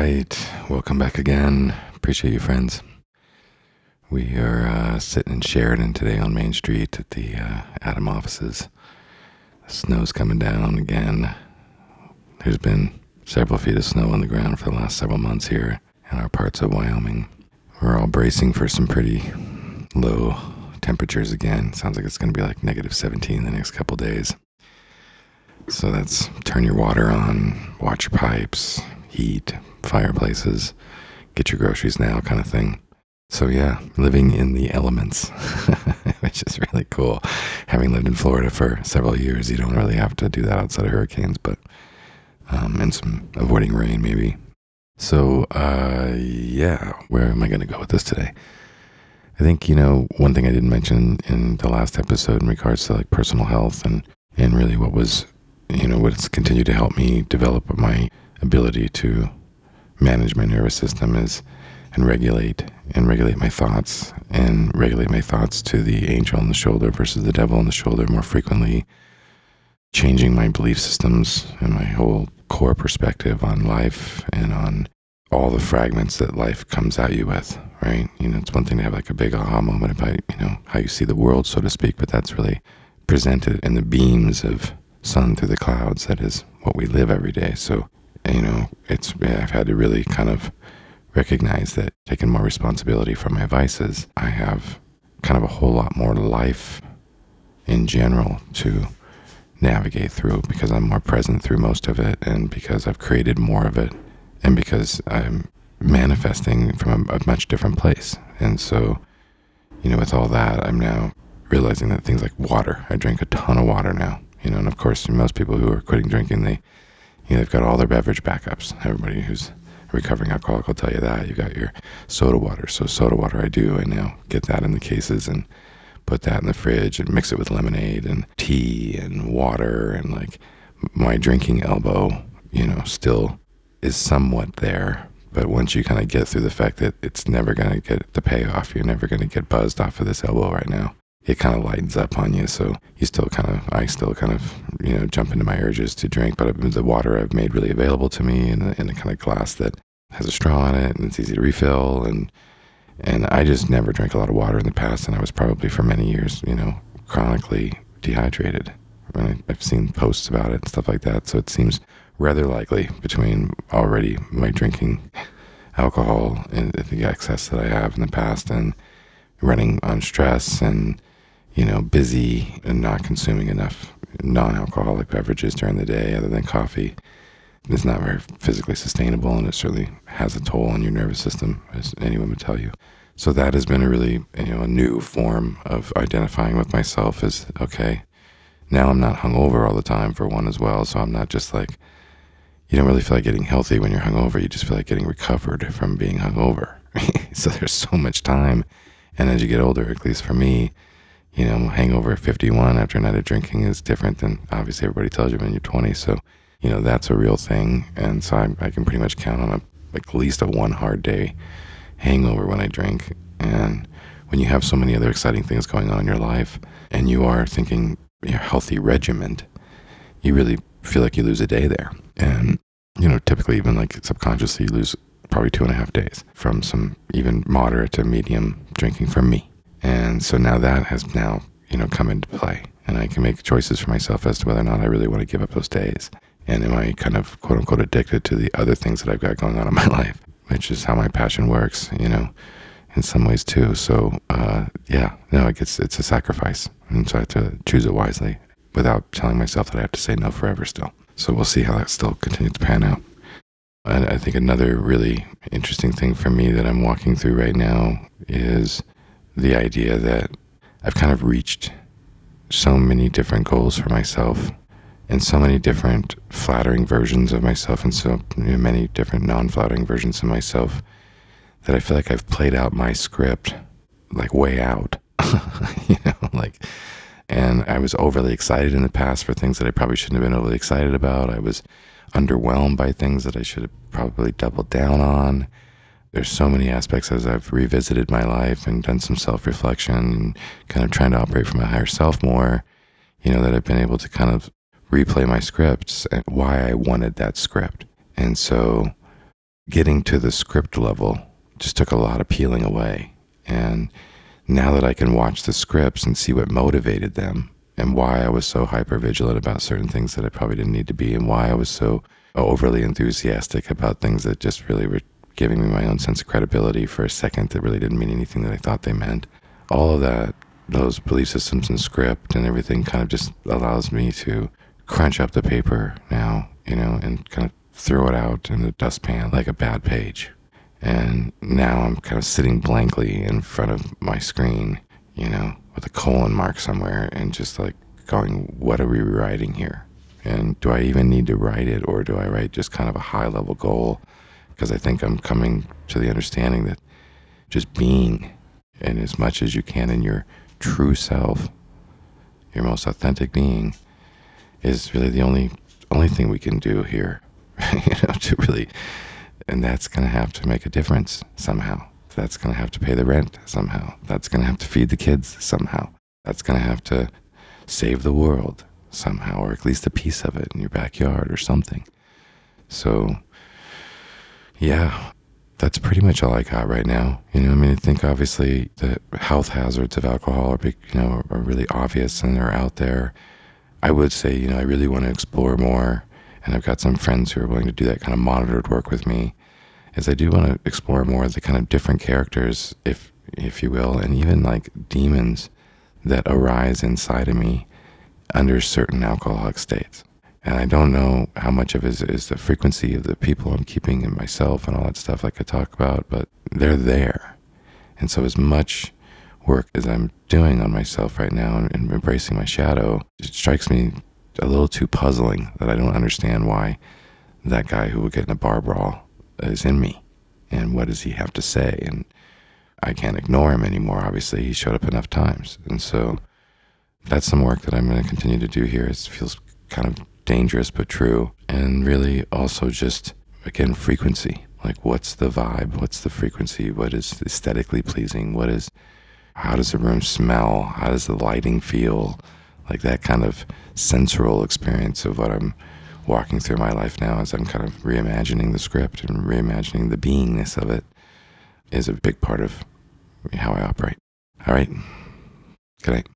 right. Welcome back again. Appreciate you, friends. We are uh, sitting in Sheridan today on Main Street at the uh, Atum offices. The snow's coming down again. There's been several feet of snow on the ground for the last several months here in our parts of Wyoming. We're all bracing for some pretty low temperatures again. Sounds like it's going to be like negative 17 the next couple days. So that's turn your water on, watch your pipes, heat, fireplaces, get your groceries now kind of thing. So yeah, living in the elements, which is really cool. Having lived in Florida for several years, you don't really have to do that outside of hurricanes, but um, and some avoiding rain maybe. So uh, yeah, where am I going to go with this today? I think you know one thing I didn't mention in the last episode in regards to like personal health and and really what was you know what's continued to help me develop my ability to manage my nervous system is and regulate and regulate my thoughts and regulate my thoughts to the angel on the shoulder versus the devil on the shoulder more frequently changing my belief systems and my whole core perspective on life and on all the fragments that life comes at you with right? You know it's one thing to have like a big aha moment about you know how you see the world so to speak but that's really presented in the beams of sun through the clouds. That is what we live every day. So you know, it's I've had to really kind of recognize that taking more responsibility for my vices, I have kind of a whole lot more life in general to navigate through because I'm more present through most of it and because I've created more of it and because I'm manifesting from a, a much different place. And so, you know, with all that, I'm now realizing that things like water, I drink a ton of water now, you know, and of course, most people who are quitting drinking, they know, they've got all their beverage backups. Everybody who's recovering alcoholic will tell you that. You've got your soda water. So soda water I do. I now get that in the cases and put that in the fridge and mix it with lemonade and tea and water and like my drinking elbow, you know, still is somewhat there. But once you kind of get through the fact that it's never going to get the payoff, you're never going to get buzzed off of this elbow right now it kind of lightens up on you. So you still kind of, I still kind of, you know, jump into my urges to drink. But the water I've made really available to me in a, in a kind of glass that has a straw in it and it's easy to refill. And and I just never drank a lot of water in the past, and I was probably for many years, you know, chronically dehydrated. I I've seen posts about it and stuff like that. So it seems rather likely between already my drinking alcohol and the excess that I have in the past and running on stress and you know, busy and not consuming enough non alcoholic beverages during the day other than coffee is not very physically sustainable and it certainly has a toll on your nervous system, as anyone would tell you. So that has been a really, you know, a new form of identifying with myself is okay, now I'm not hungover all the time for one as well. So I'm not just like, you don't really feel like getting healthy when you're hungover. You just feel like getting recovered from being hungover. so there's so much time. And as you get older, at least for me, you know, hangover at 51 after a night of drinking is different than obviously everybody tells you when you're 20. So, you know, that's a real thing. And so I, I can pretty much count on a, at least a one hard day hangover when I drink. And when you have so many other exciting things going on in your life and you are thinking your healthy regiment, you really feel like you lose a day there. And, you know, typically even like subconsciously you lose probably two and a half days from some even moderate to medium drinking from me. And so now that has now, you know, come into play. And I can make choices for myself as to whether or not I really want to give up those days. And am I kind of quote unquote addicted to the other things that I've got going on in my life, which is how my passion works, you know, in some ways too. So uh, yeah, no, it gets it's a sacrifice. And so I have to choose it wisely without telling myself that I have to say no forever still. So we'll see how that still continues to pan out. And I think another really interesting thing for me that I'm walking through right now is the idea that I've kind of reached so many different goals for myself and so many different flattering versions of myself and so many different non-flattering versions of myself that I feel like I've played out my script like way out you know like and I was overly excited in the past for things that I probably shouldn't have been overly excited about. I was underwhelmed by things that I should have probably doubled down on there's so many aspects as I've revisited my life and done some self reflection and kind of trying to operate from a higher self more, you know, that I've been able to kind of replay my scripts and why I wanted that script. And so getting to the script level just took a lot of peeling away. And now that I can watch the scripts and see what motivated them and why I was so hyper vigilant about certain things that I probably didn't need to be, and why I was so overly enthusiastic about things that just really were giving me my own sense of credibility for a second that really didn't mean anything that I thought they meant. All of that, those belief systems and script and everything kind of just allows me to crunch up the paper now, you know, and kind of throw it out in the dustpan like a bad page. And now I'm kind of sitting blankly in front of my screen, you know, with a colon mark somewhere and just like going, what are we writing here? And do I even need to write it or do I write just kind of a high level goal? Because I think I'm coming to the understanding that just being and as much as you can in your true self, your most authentic being, is really the only only thing we can do here. you know, to really and that's going to have to make a difference somehow. That's going to have to pay the rent somehow. That's going to have to feed the kids somehow. That's going to have to save the world somehow, or at least a piece of it in your backyard or something. So, yeah, that's pretty much all I got right now. You know, I mean, I think obviously the health hazards of alcohol are, you know, are really obvious and they're out there. I would say, you know, I really want to explore more, and I've got some friends who are willing to do that kind of monitored work with me. Is I do want to explore more the kind of different characters, if if you will, and even like demons that arise inside of me under certain alcoholic states. And I don't know how much of it is, is the frequency of the people I'm keeping in myself and all that stuff like I could talk about, but they're there. And so, as much work as I'm doing on myself right now and, and embracing my shadow, it strikes me a little too puzzling that I don't understand why that guy who would get in a bar brawl is in me and what does he have to say. And I can't ignore him anymore. Obviously, he showed up enough times. And so, that's some work that I'm going to continue to do here. It feels kind of dangerous but true. And really also just, again, frequency. Like, what's the vibe? What's the frequency? What is aesthetically pleasing? What is, how does the room smell? How does the lighting feel? Like that kind of sensorial experience of what I'm walking through my life now as I'm kind of reimagining the script and reimagining the beingness of it is a big part of how I operate. All right. Good night.